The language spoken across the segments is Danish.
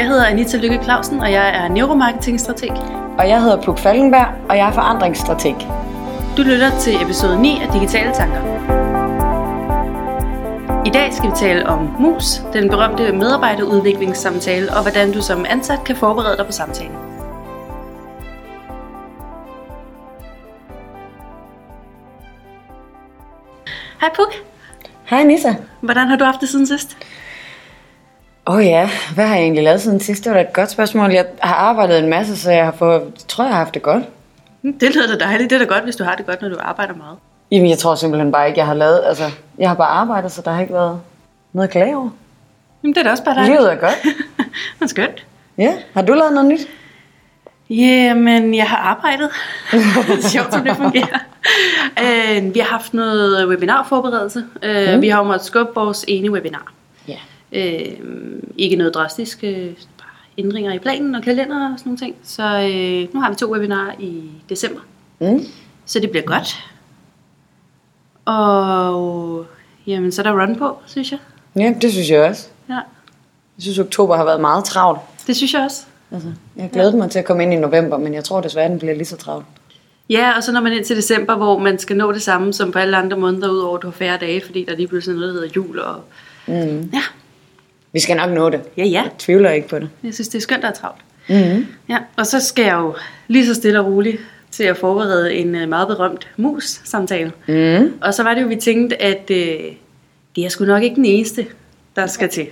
Jeg hedder Anita Lykke Clausen, og jeg er neuromarketingstrateg. Og jeg hedder Puk Falkenberg, og jeg er forandringsstrateg. Du lytter til episode 9 af Digitale Tanker. I dag skal vi tale om MUS, den berømte medarbejderudviklingssamtale, og hvordan du som ansat kan forberede dig på samtalen. Hej Puk. Hej Nissa. Hvordan har du haft det siden sidst? Åh oh ja, hvad har jeg egentlig lavet siden sidst? Det var da et godt spørgsmål. Jeg har arbejdet en masse, så jeg har fået, tror, jeg har haft det godt. Det lyder da dejligt. Det er da godt, hvis du har det godt, når du arbejder meget. Jamen, jeg tror simpelthen bare ikke, jeg har lavet... Altså, jeg har bare arbejdet, så der har ikke været noget at klage over. Jamen, det er da også bare dejligt. Livet er godt. det er skønt. Ja, har du lavet noget nyt? Jamen, jeg har arbejdet. det er sjovt, som det fungerer. Uh, vi har haft noget webinarforberedelse. Uh, mm. Vi har jo måttet skubbe vores ene webinar. Ja. Uh, ikke noget drastisk. Bare ændringer i planen og kalender og sådan nogle ting. Så uh, nu har vi to webinarer i december. Mm. Så det bliver godt. Og jamen, så er der run på, synes jeg. Ja, det synes jeg også. Ja, Jeg synes, oktober har været meget travlt. det synes jeg også. Altså, jeg glæder mig til at komme ind i november, men jeg tror desværre, den bliver lige så travlt. Ja, og så når man ind til december, hvor man skal nå det samme som på alle andre måneder, udover at du har færre dage, fordi der lige pludselig noget, der hedder jul. Og... Mm. Ja, Vi skal nok nå det. ja, ja. Jeg tvivler ikke på det. Jeg synes, det er skønt, er travlt. Mm. Ja, og så skal jeg jo lige så stille og roligt til at forberede en øh, meget berømt mus-samtale. Mm. Og så var det jo, vi tænkte, at øh, det er sgu nok ikke den eneste, der skal til.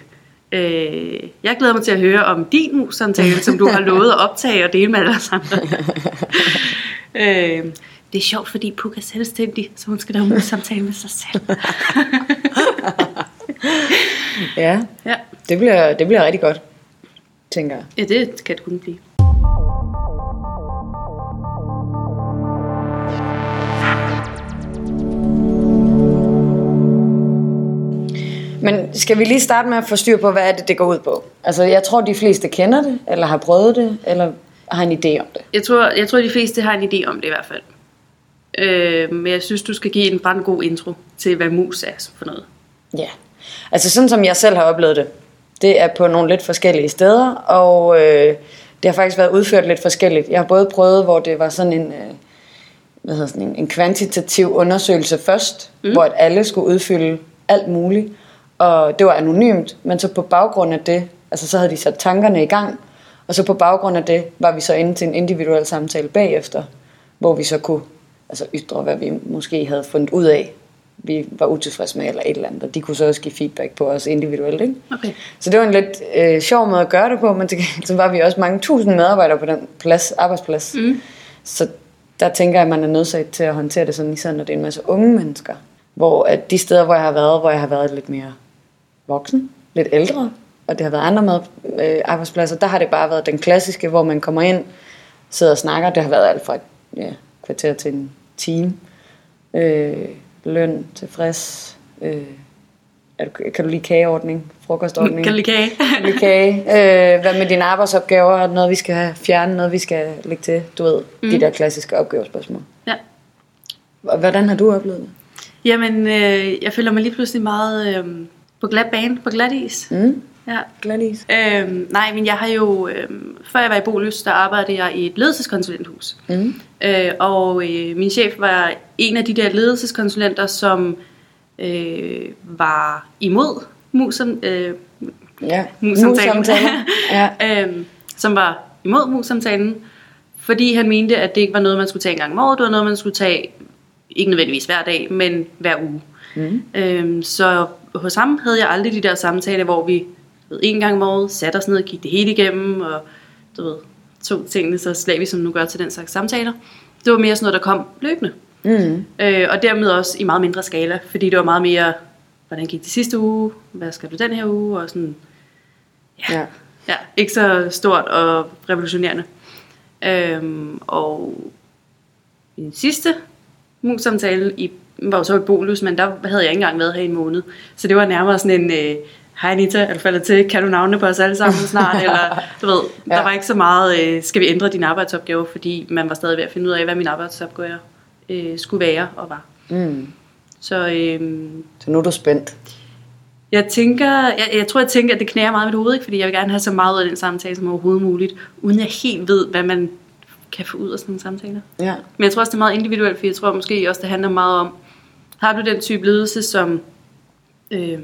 Øh, jeg glæder mig til at høre om din mus-samtale, som du har lovet at optage og dele med alle os andre. øh, det er sjovt, fordi Puk er selvstændig, så hun skal lave mus-samtale med sig selv. Ja, ja. det bliver, det bliver rigtig godt, tænker jeg. ja, det kan det kun blive. Men skal vi lige starte med at få styr på, hvad er det, det går ud på? Altså, jeg tror, de fleste kender det, eller har prøvet det, eller har en idé om det. Jeg tror, jeg tror, de fleste har en idé om det i hvert fald. Øh, men jeg synes, du skal give en brand god intro til, hvad mus er for noget. Ja. Altså, sådan som jeg selv har oplevet det, det er på nogle lidt forskellige steder, og øh, det har faktisk været udført lidt forskelligt. Jeg har både prøvet, hvor det var sådan en, øh, hvad hedder sådan en, en kvantitativ undersøgelse først, mm. hvor at alle skulle udfylde alt muligt, og det var anonymt, men så på baggrund af det, altså så havde de sat tankerne i gang, og så på baggrund af det, var vi så inde til en individuel samtale bagefter, hvor vi så kunne altså ytre, hvad vi måske havde fundet ud af, vi var utilfredse med, eller et eller andet, og de kunne så også give feedback på os individuelt, ikke? Okay. Så det var en lidt øh, sjov måde at gøre det på, men til så var vi også mange tusind medarbejdere på den plads, arbejdsplads. Mm. Så der tænker jeg, at man er nødsat til at håndtere det sådan, især når det er en masse unge mennesker. Hvor at de steder, hvor jeg har været, hvor jeg har været lidt mere voksen, lidt ældre, og det har været andre med, øh, arbejdspladser, der har det bare været den klassiske, hvor man kommer ind, sidder og snakker. Det har været alt fra et ja, kvarter til en time. Øh, løn, tilfreds. Øh, er du, kan du lide kageordning? Frokostordning? Kan du lide kage? Kan du lide kage? Øh, hvad med dine arbejdsopgaver? Er noget, vi skal have fjernet? Noget, vi skal lægge til? Du ved, mm. de der klassiske opgavespørgsmål. ja. Hvordan har du oplevet det? Jamen, øh, jeg føler mig lige pludselig meget øh, på glat bane, på glat is. Mm? Ja. Gladis. Øhm, nej, men jeg har jo, øhm, før jeg var i Boløs, der arbejdede jeg i et ledelseskonsulenthus. Mm. Øh, og øh, min chef var en af de der ledelseskonsulenter, som øh, var imod musen, øh, Ja, mus-samtaler. Ja. øhm, som var imod mus-samtalen, fordi han mente, at det ikke var noget, man skulle tage en gang om året, det var noget, man skulle tage, ikke nødvendigvis hver dag, men hver uge. Mm. Øhm, så hos ham havde jeg aldrig de der samtaler, hvor vi ved, en gang om året satte os ned og kiggede det hele igennem, og du ved, tog tingene så slavisk, som nu gør til den slags samtaler. Det var mere sådan noget, der kom løbende. Mm. Øh, og dermed også i meget mindre skala, fordi det var meget mere, hvordan gik det sidste uge, hvad skal du den her uge, og sådan, Ja. ja, ikke så stort og revolutionerende. Øhm, og min sidste mus-samtale i, var jo så i Bolus, men der havde jeg ikke engang været her i en måned. Så det var nærmere sådan en, øh, hej Anita, er du faldet til? Kan du navne på os alle sammen snart? Eller du ved, ja. der var ikke så meget, øh, skal vi ændre dine arbejdsopgaver, fordi man var stadig ved at finde ud af, hvad mine arbejdsopgaver øh, skulle være og var. Mm. Så øhm, Så nu er du spændt. Jeg tænker, jeg, jeg tror, jeg tænker, at det knærer meget i mit hoved, ikke? fordi jeg vil gerne have så meget ud af den samtale som overhovedet muligt, uden jeg helt ved, hvad man kan få ud af sådan en samtale. Ja. Men jeg tror også, det er meget individuelt, for jeg tror måske også, det handler meget om, har du den type ledelse, som øh,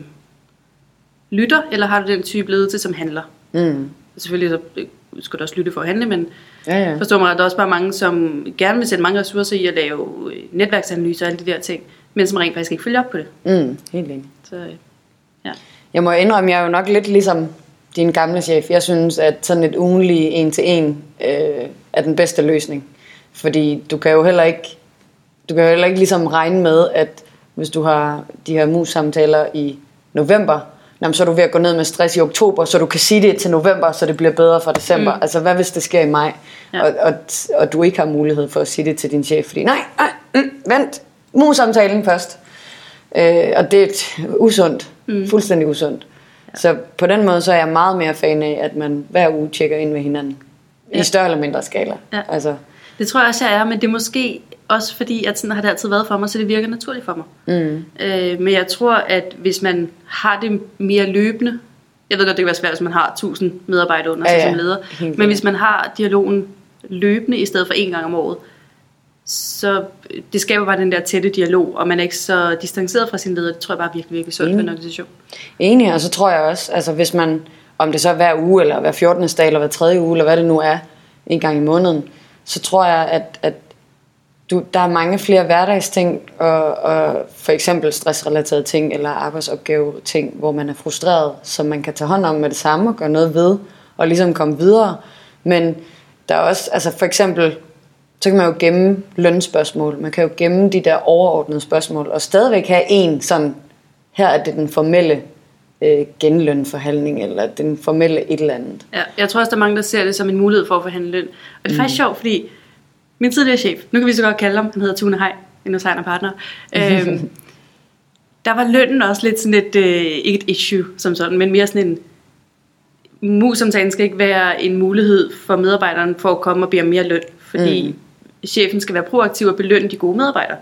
lytter, eller har du den type ledelse, som handler? Mm. Selvfølgelig så øh, skal du også lytte for at handle, men Ja, ja. forstår mig, at der er også bare mange, som gerne vil sætte mange ressourcer i at lave øh, netværksanalyser og alle de der ting, men som rent faktisk ikke følger op på det. Mm, helt enig. Så øh, ja. Jeg må indrømme, jeg er jo nok lidt ligesom din gamle chef. Jeg synes, at sådan et ugenlig en-til-en øh, er den bedste løsning. Fordi du kan jo heller ikke, du kan jo heller ikke ligesom regne med, at hvis du har de her mus-samtaler i november, jamen, så er du ved at gå ned med stress i oktober, så du kan sige det til november, så det bliver bedre fra december. Mm. Altså, hvad hvis det sker i maj, Ja. og, og, og du ikke har mulighed for at sige det til din chef, fordi nej, nej, mm, vent, mus-samtalen først. Øh, og det er usundt. Mm. Fuldstændig usundt. Ja. Så på den måde, så er jeg meget mere fan af, at man hver uge tjekker ind med hinanden. Ja. I større eller mindre skala. Ja. Altså, Det tror jeg også, jeg er, men det er måske også fordi, at sådan har det altid været for mig, så det virker naturligt for mig. mm, Øh, men jeg tror, at hvis man har det mere løbende, jeg ved godt, det kan være svært, hvis man har 1000 medarbejdere under sig Ja, ja. som leder, Helt men hvis man har dialogen løbende i stedet for en gang om året, så det skaber bare den der tætte dialog, og man er ikke så distanceret fra sin leder. Det tror jeg bare er virkelig, virkelig sundt for en organisation. enig, og så tror jeg også, altså hvis man, om det så er hver uge, eller hver 14. dag, eller hver tredje uge, eller hvad det nu er, en gang i måneden, så tror jeg, at, at du, der er mange flere hverdagsting, og, og for eksempel stressrelaterede ting, eller arbejdsopgave ting, hvor man er frustreret, som man kan tage hånd om med det samme, og gøre noget ved, og ligesom komme videre. Men der er også, altså for eksempel, så kan man jo gemme lønspørgsmål, man kan jo gemme de der overordnede spørgsmål, og stadigvæk have en sådan, her er det den formelle øh, genlønforhandling, eller den formelle et eller andet. Ja, jeg tror også, der er mange, der ser det som en mulighed for at forhandle løn. Og det er faktisk sjovt, fordi min tidligere chef, nu kan vi så godt kalde ham, han hedder Tune Hej, en af partner. øhm, der var lønnen også lidt sådan et, øh, ikke et issue som sådan, men mere sådan en, mus-samtalen skal ikke være en mulighed for medarbejderen for at komme og bede om mere løn, fordi mm. chefen skal være proaktiv og belønne de gode medarbejdere.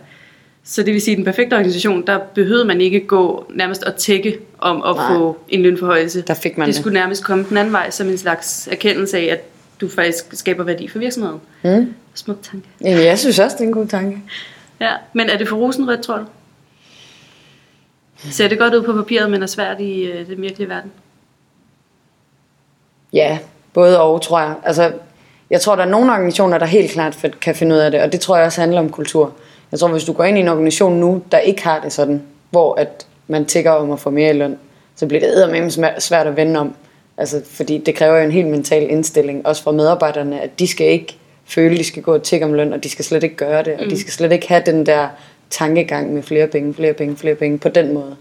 Så det vil sige, at i den perfekte organisation, der behøvede man ikke gå nærmest at tække om at Nej. få en lønforhøjelse. Der fik man det det. skulle nærmest komme den anden vej som en slags erkendelse af, at du faktisk skaber værdi for virksomheden. Mm. Smuk tanke. Jamen, jeg synes også, det er en god tanke. Ja, men er det for rosenrødt, tror du? Ser det godt ud på papiret, men er svært i øh, den virkelige verden? Ja, både og, tror jeg. Altså, jeg tror, der er nogle organisationer, der helt klart kan finde ud af det, og det tror jeg også handler om kultur. Jeg tror, hvis du går ind i en organisation nu, der ikke har det sådan, hvor at man tigger om at få mere i løn, så bliver det eddermame svært at vende om. Altså, fordi det kræver jo en helt mental indstilling, også fra medarbejderne, at de skal ikke føle, de skal gå og tigge om løn, og de skal slet ikke gøre det, og de skal slet ikke have den der tankegang med flere penge, flere penge, flere penge på den måde.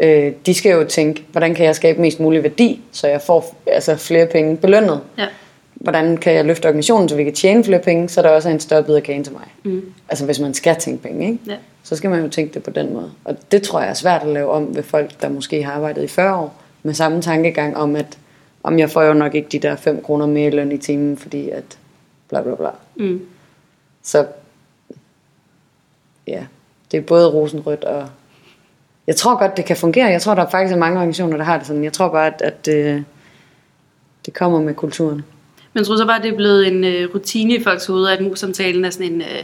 Øh, de skal jo tænke, hvordan kan jeg skabe mest mulig værdi, så jeg får altså, flere penge belønnet. Ja. Hvordan kan jeg løfte organisationen, så vi kan tjene flere penge, så der også er en større bid af kagen til mig. Mm. Altså hvis man skal tænke penge, ikke? Ja. så skal man jo tænke det på den måde. Og det tror jeg er svært at lave om ved folk, der måske har arbejdet i 40 år, med samme tankegang om, at om jeg får jo nok ikke de der 5 kroner mere i løn i timen, fordi at bla bla bla. Mm. Så ja, det er både rosenrødt og... Jeg tror godt, det kan fungere. Jeg tror, der faktisk er mange organisationer, der har det sådan. Jeg tror bare, at, at det, det kommer med kulturen. Men tror så bare, det er blevet en øh, rutine i folks hoveder, at mus-samtalen er sådan en, øh,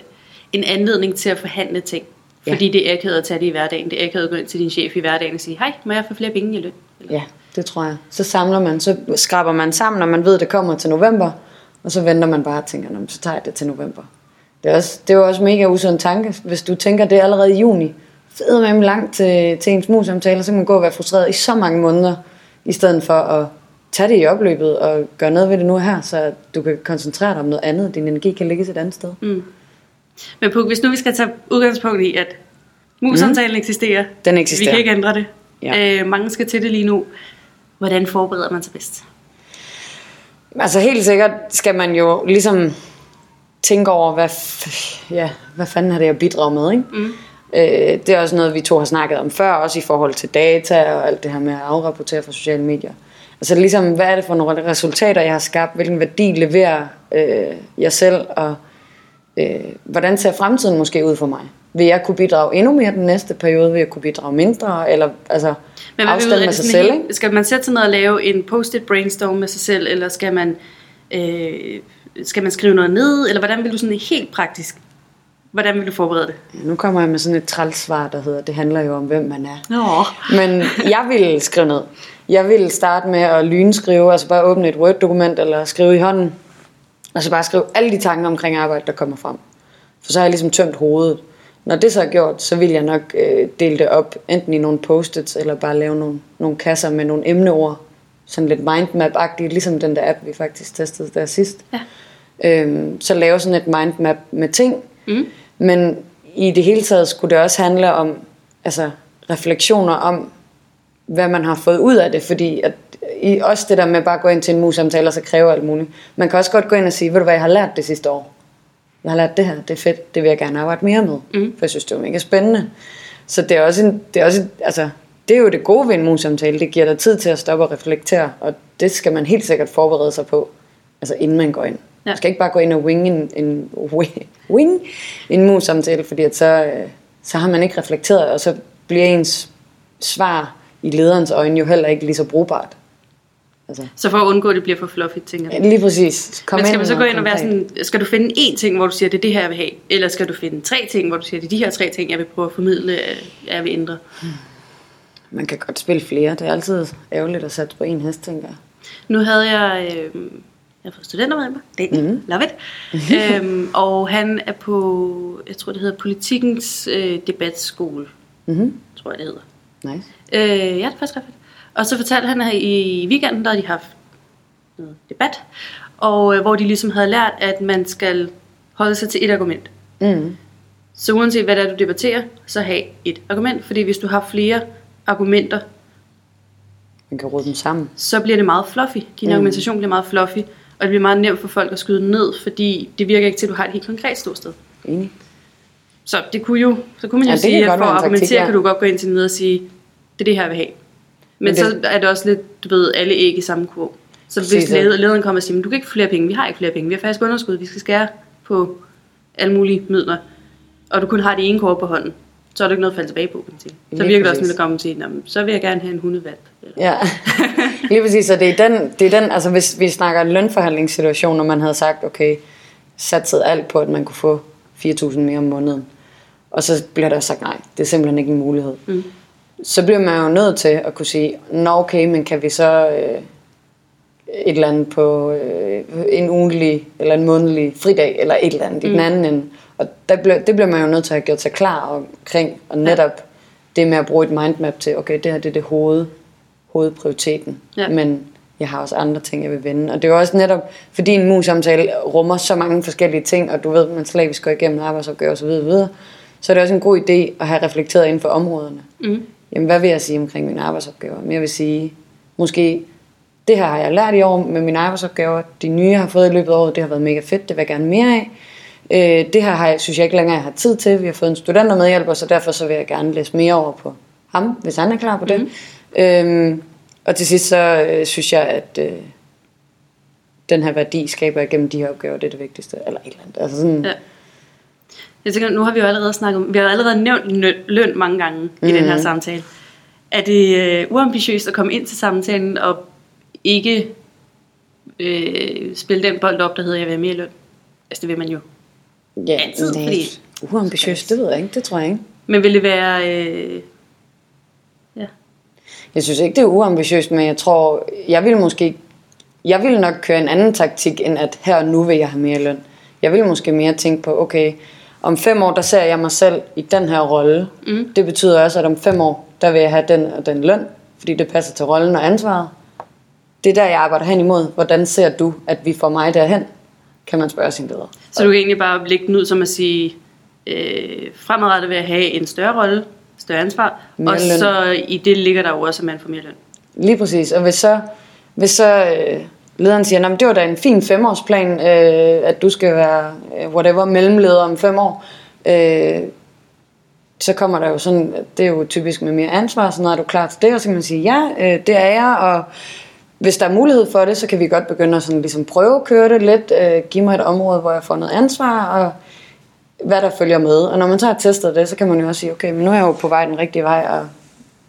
en anledning til at forhandle ting. Ja. Fordi det er akavet at tage det i hverdagen. Det er akavet at gå ind til din chef i hverdagen og sige, hej, må jeg få flere penge i løn? Eller, Ja, det tror jeg. Så samler man, så skraber man sammen, når man ved, at det kommer til november, og så venter man bare og tænker, "Nå, men så tager jeg det til november. Det er, også, det er jo også mega usund tanke, hvis du tænker, det er allerede i juni. Fed med langt til, til ens mus-samtaler, så kan man gå og være frustreret i så mange måneder, i stedet for at tage det i opløbet og gøre noget ved det nu her, så du kan koncentrere dig om noget andet. Din energi kan ligge et andet sted. Mm. Men Puk, hvis nu vi skal tage udgangspunkt i, at mus-samtalen eksisterer, Den vi eksisterer. kan ikke ændre det. Ja. Øh, mange skal til det lige nu. Hvordan forbereder man sig bedst? Altså helt sikkert skal man jo ligesom tænke over, hvad, f- ja, hvad fanden har det at bidrage med, ikke? Mm. Øh, det er også noget, vi to har snakket om før, også i forhold til data og alt det her med at afrapportere fra sociale medier. Altså ligesom, hvad er det for nogle resultater, jeg har skabt? Hvilken værdi leverer øh, jeg selv? Og øh, hvordan ser fremtiden måske ud for mig? Vil jeg kunne bidrage endnu mere den næste periode? Vil jeg kunne bidrage mindre? Eller altså, Men hvad afstemme med sig selv, ikke? Skal man sætte sig ned og lave en post-it brainstorm med sig selv, eller skal man, øh, skal man skrive noget ned, eller hvordan vil du sådan helt praktisk, hvordan vil du forberede det? Ja, nu kommer jeg med sådan et trælsvar, der hedder, det handler jo om, hvem man er. Nå. Men jeg vil skrive ned. Jeg vil starte med at lynskrive, altså bare åbne et Word-dokument eller skrive i hånden. Og så bare skrive alle de tanker omkring arbejde, der kommer frem. For så har jeg ligesom tømt hovedet. Når det så er gjort, så vil jeg nok øh, dele det op, enten i nogle post-its, eller bare lave nogle, nogle kasser med nogle emneord. Sådan lidt mindmap-agtigt, ligesom den der app, vi faktisk testede der sidst. Ja. Øhm, så lave sådan et mindmap med ting. Mm. Men i det hele taget skulle det også handle om altså, refleksioner om, hvad man har fået ud af det. Fordi at, i, også det der med bare at gå ind til en mus-samtale og så kræve alt muligt. Man kan også godt gå ind og sige, ved du hvad, jeg har lært det sidste år. Jeg har lært det her, det er fedt, det vil jeg gerne arbejde mere med. Mm. For jeg synes, det er mega spændende. Så det er også, en, det er også et, altså, det er jo det gode ved en mus-samtale. Det giver dig tid til at stoppe og reflektere, og det skal man helt sikkert forberede sig på, altså inden man går ind. Ja. Man skal ikke bare gå ind og wing en, en, wing en mus-samtale, fordi at så, øh, så har man ikke reflekteret, og så bliver ens svar i lederens øjne jo heller ikke lige så brugbart. Altså, Så for at undgå, at det bliver for fluffy, tænker jeg. lige præcis. Kom Men skal man så gå ind og være sådan, skal du finde én ting, hvor du siger, det er det her, jeg vil have? Eller skal du finde tre ting, hvor du siger, det er de her tre ting, jeg vil prøve at formidle, jeg vil ændre? Man kan godt spille flere. Det er altid ærgerligt at sætte på en hest, tænker jeg. Nu havde jeg, øh, jeg har fået studenter med mig, Daniel, mm. love it. øhm, og han er på, jeg tror det hedder Politikens øh, debatskole, Mm-hmm. tror jeg det hedder. Nice. Øh, ja, det er faktisk ret fedt. Og så fortalte han, at i weekenden, der havde de haft noget debat, og øh, hvor de ligesom havde lært, at man skal holde sig til et argument. Mm. Så uanset hvad det er, du debatterer, så have et argument. Fordi hvis du har flere argumenter, Man kan rode dem sammen. så bliver det meget fluffy. Din mm. argumentation bliver meget fluffy, og det bliver meget nemt for folk at skyde ned, fordi det virker ikke til, at du har et helt konkret ståsted. Enig. Så det kunne jo, så kunne man jo Ja, sige, at for at argumentere, ja. kan du godt gå ind til den og sige, det er det her, jeg vil have. Men, Men så er det også lidt, du ved, alle æg i samme kurv. Så hvis lederen kommer og siger, men du kan ikke få flere penge, vi har ikke flere penge, vi har faktisk underskud, vi skal skære på alle mulige midler, og du kun har det ene kort på hånden, så er der ikke noget at falde tilbage på, kan man sige. Så virker det også, når der kommer til, "Nå, men så vil jeg gerne have en hundevalp. Eller, Ja, lige præcis. Så det er den, det er den altså hvis vi snakker lønforhandlingssituation, når man havde sagt, okay, satset alt på, at man kunne få 4.000 mere om måneden. Og så bliver der sagt, nej, det er simpelthen ikke en mulighed. Mm. Så bliver man jo nødt til at kunne sige, nå okay, men kan vi så øh, et eller andet på øh, en ugentlig eller en månedlig fridag, eller et eller andet i den anden ende. Og der bliver, det bliver man jo nødt til at have gjort sig klar omkring, og netop det med at bruge et mindmap til, okay, det her det er det hoved, hovedprioriteten, Ja. men jeg har også andre ting, jeg vil vende. Og det er jo også netop, fordi en mus-samtale rummer så mange forskellige ting, og du ved, man slavisk går igennem arbejdsopgaver osv., videre, så er det også en god idé at have reflekteret inden for områderne. Mm. Jamen, hvad vil jeg sige omkring mine arbejdsopgaver? Men jeg vil sige, måske, det her har jeg lært i år med mine arbejdsopgaver. De nye, jeg har fået i løbet af året, det har været mega fedt. Det vil jeg gerne mere af. Øh, det her har jeg, synes jeg ikke længere, jeg har tid til. Vi har fået en studenter medhjælper, så derfor så vil jeg gerne læse mere over på ham, hvis han er klar på det. Mm. Øhm, og til sidst så øh, synes jeg, at øh, den her værdi skaber jeg gennem de her opgaver, det er det vigtigste. Eller et eller andet. Altså sådan, Ja. Jeg tænker, nu har vi jo allerede snakket om, vi har allerede nævnt løn, løn mange gange mm. i den her samtale. Er det øh, uambitiøst at komme ind til samtalen og ikke øh, spille den bold op, der hedder, jeg vil have mere løn? Altså det vil man jo. ja, altid, nej, fordi- Uambitiøst, det ved jeg ikke. Det tror jeg ikke. Men vil det være... Øh, ja. Jeg synes ikke, det er uambitiøst, men jeg tror, jeg vil måske, jeg vil nok køre en anden taktik, end at her og nu vil jeg have mere løn. Jeg vil måske mere tænke på, okay, om fem år, der ser jeg mig selv i den her rolle. Mm. Det betyder også, at om fem år, der vil jeg have den og den løn, fordi det passer til rollen og ansvaret. Det er der, jeg arbejder hen imod. Hvordan ser du, at vi får mig derhen? Kan man spørge sin leder. Så du kan egentlig bare lægge den ud som at sige, øh, fremadrettet vil jeg have en større rolle, større ansvar, Mere og løn. så i det ligger der jo også, at man får mere løn. Lige præcis. Og hvis så, hvis så øh, lederen siger, at det var da en fin femårsplan, øh, at du skal være øh, whatever mellemleder om fem år, øh, så kommer der jo sådan, det er jo typisk med mere ansvar, så når er du klar til det, og så kan man sige, ja, øh, det er jeg, og hvis der er mulighed for det, så kan vi godt begynde at sådan ligesom prøve at køre det lidt, øh, give mig et område, hvor jeg får noget ansvar, og hvad der følger med. Og når man så har testet det, så kan man jo også sige, okay, men nu er jeg jo på vej den rigtige vej, og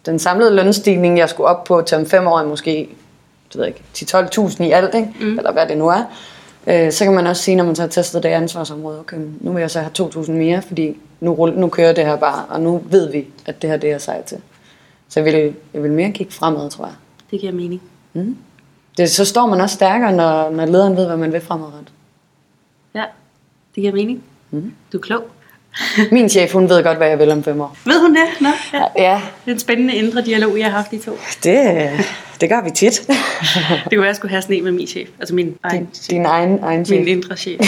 den samlede lønstigning, jeg skulle op på til om fem år, er måske det ved jeg ikke, 10-12.000 i alt, ikke? Mm. eller hvad det nu er. Øh, så kan man også sige, når man så har testet det ansvarsområde, okay, nu vil jeg så have 2.000 mere, fordi nu, nu kører det her bare, og nu ved vi, at det her det er sej til. Så jeg vil, jeg vil mere kigge fremad, tror jeg. Det giver mening. Mm. Det, så står man også stærkere, når, når lederen ved, hvad man vil fremadrettet. Ja, det giver mening. Mm. Du er klog. Min chef, hun ved godt, hvad jeg vil om fem år. Ved hun det? Nå, ja. Ja, Det er en spændende indre dialog, jeg har haft i to. det, det gør vi tit. Det kunne være, at jeg skulle have sådan en med min chef. Altså min egen Din, chef. din egen, egen chef. Min indre chef.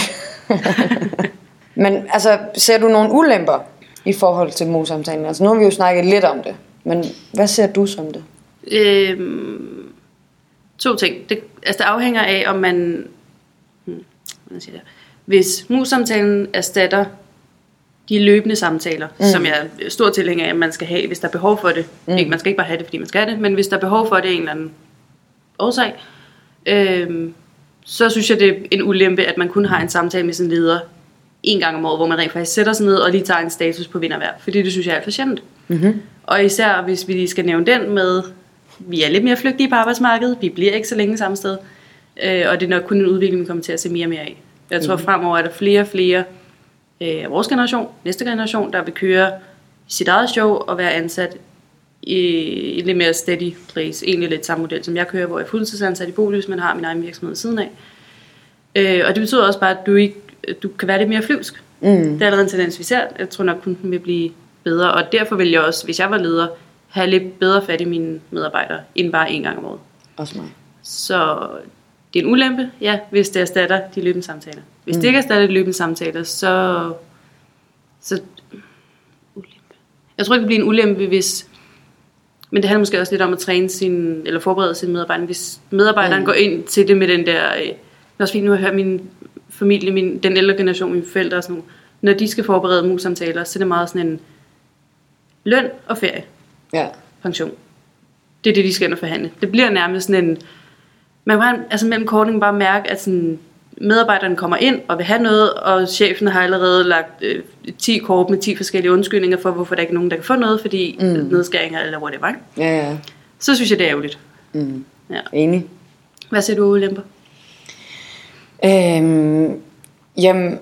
Men altså, ser du nogle ulemper i forhold til mosamtalen? Altså, nu har vi jo snakket lidt om det, men hvad ser du som det? Øhm, to ting. Det, altså det afhænger af, om man... Hmm, hvordan siger jeg det? Hvis mus-samtalen erstatter de løbende samtaler, mm. som jeg er stor tilhænger af, at man skal have, hvis der er behov for det. Mm. Ikke, man skal ikke bare have det, fordi man skal have det, men hvis der er behov for det af en eller anden årsag, øhm, så synes jeg, det er en ulempe, at man kun har en samtale med sin leder en gang om året, hvor man rent faktisk sætter sig ned og lige tager en status på vind og vejr. Fordi det synes jeg er alt for sjældent. Mm-hmm. Og især hvis vi lige skal nævne den med, vi er lidt mere flygtige på arbejdsmarkedet, vi bliver ikke så længe samme sted, øh, og det er nok kun en udvikling, vi kommer til at se mere og mere af. Jeg tror fremover er der flere og flere øh, vores generation, næste generation, der vil køre sit eget show og være ansat i, i lidt mere steady place. Egentlig lidt samme model, som jeg kører, hvor jeg er fuldtidsansat i Bolys, men har min egen virksomhed siden af. Øh, og det betyder også bare, at du, ikke, du kan være lidt mere flyvsk. Mm. Det er allerede en tendens, vi ser. Jeg tror nok kun, den vil blive bedre. Og derfor vil jeg også, hvis jeg var leder, have lidt bedre fat i mine medarbejdere, end bare en gang om året. Også mig. Så det er en ulempe, ja, hvis det erstatter de løbende samtaler. Hvis mm. det ikke erstatter de løbende samtaler, så... så ulempe. Jeg tror ikke, det bliver en ulempe, hvis... Men det handler måske også lidt om at træne sin, eller forberede sine medarbejdere. Hvis medarbejderen mm. går ind til det med den der... Øh, er også fint nu at høre min familie, min, den ældre generation, mine forældre og sådan nogle, når de skal forberede mus-samtaler, så er det meget sådan en løn og ferie Ja. pension. Det er det, de skal ind og forhandle. Det bliver nærmest sådan en... Man kan altså mellem kortningen bare mærke, at sådan, medarbejderne kommer ind og vil have noget, og chefen har allerede lagt øh, 10 kort med 10 forskellige undskyldninger for, hvorfor der ikke er nogen, der kan få noget, fordi mm. nedskæringer eller whatever. ikke? Ja, ja. Så synes jeg, det er ærgerligt. Mm. Ja. Enig. Hvad siger du, ulemper? Øhm, jamen,